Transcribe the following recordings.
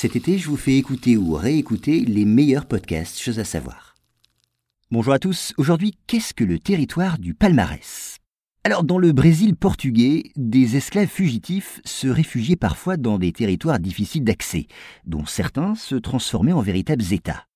Cet été, je vous fais écouter ou réécouter les meilleurs podcasts, choses à savoir. Bonjour à tous, aujourd'hui, qu'est-ce que le territoire du palmarès? Alors, dans le Brésil portugais, des esclaves fugitifs se réfugiaient parfois dans des territoires difficiles d'accès, dont certains se transformaient en véritables États.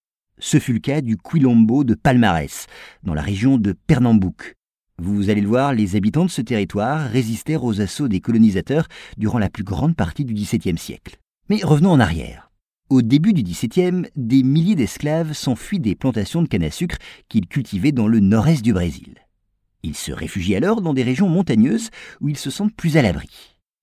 Ce fut le cas du Quilombo de Palmarès, dans la région de Pernambouc. Vous allez le voir, les habitants de ce territoire résistèrent aux assauts des colonisateurs durant la plus grande partie du XVIIe siècle. Mais revenons en arrière. Au début du XVIIe, des milliers d'esclaves s'enfuient des plantations de canne à sucre qu'ils cultivaient dans le nord-est du Brésil. Ils se réfugient alors dans des régions montagneuses où ils se sentent plus à l'abri.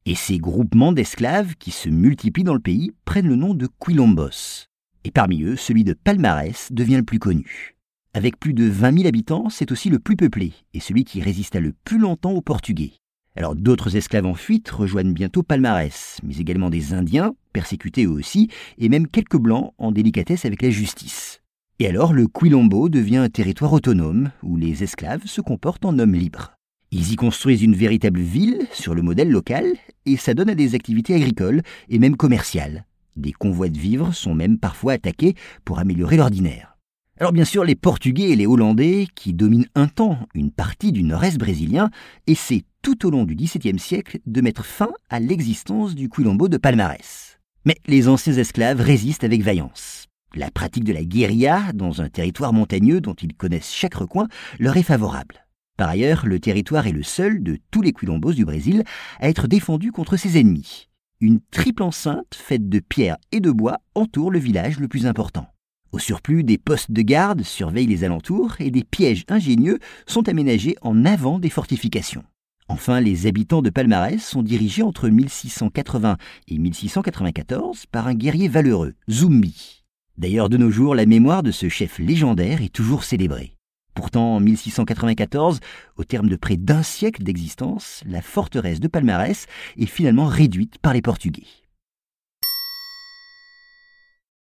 Et ces groupements d'esclaves qui se multiplient dans le pays prennent le nom de quilombos. Et parmi eux, celui de Palmarès devient le plus connu. Avec plus de 20 000 habitants, c'est aussi le plus peuplé et celui qui résista le plus longtemps aux Portugais. Alors d'autres esclaves en fuite rejoignent bientôt Palmarès, mais également des Indiens, persécutés eux aussi, et même quelques Blancs en délicatesse avec la justice. Et alors le Quilombo devient un territoire autonome où les esclaves se comportent en hommes libres. Ils y construisent une véritable ville sur le modèle local et ça donne à des activités agricoles et même commerciales. Des convois de vivres sont même parfois attaqués pour améliorer l'ordinaire. Alors bien sûr, les Portugais et les Hollandais, qui dominent un temps une partie du nord-est brésilien, essaient tout au long du XVIIe siècle de mettre fin à l'existence du Quilombo de Palmarès. Mais les anciens esclaves résistent avec vaillance. La pratique de la guérilla dans un territoire montagneux dont ils connaissent chaque recoin leur est favorable. Par ailleurs, le territoire est le seul de tous les Quilombos du Brésil à être défendu contre ses ennemis. Une triple enceinte faite de pierre et de bois entoure le village le plus important. Au surplus, des postes de garde surveillent les alentours et des pièges ingénieux sont aménagés en avant des fortifications. Enfin, les habitants de Palmarès sont dirigés entre 1680 et 1694 par un guerrier valeureux, Zumbi. D'ailleurs, de nos jours, la mémoire de ce chef légendaire est toujours célébrée. Pourtant, en 1694, au terme de près d'un siècle d'existence, la forteresse de Palmarès est finalement réduite par les Portugais.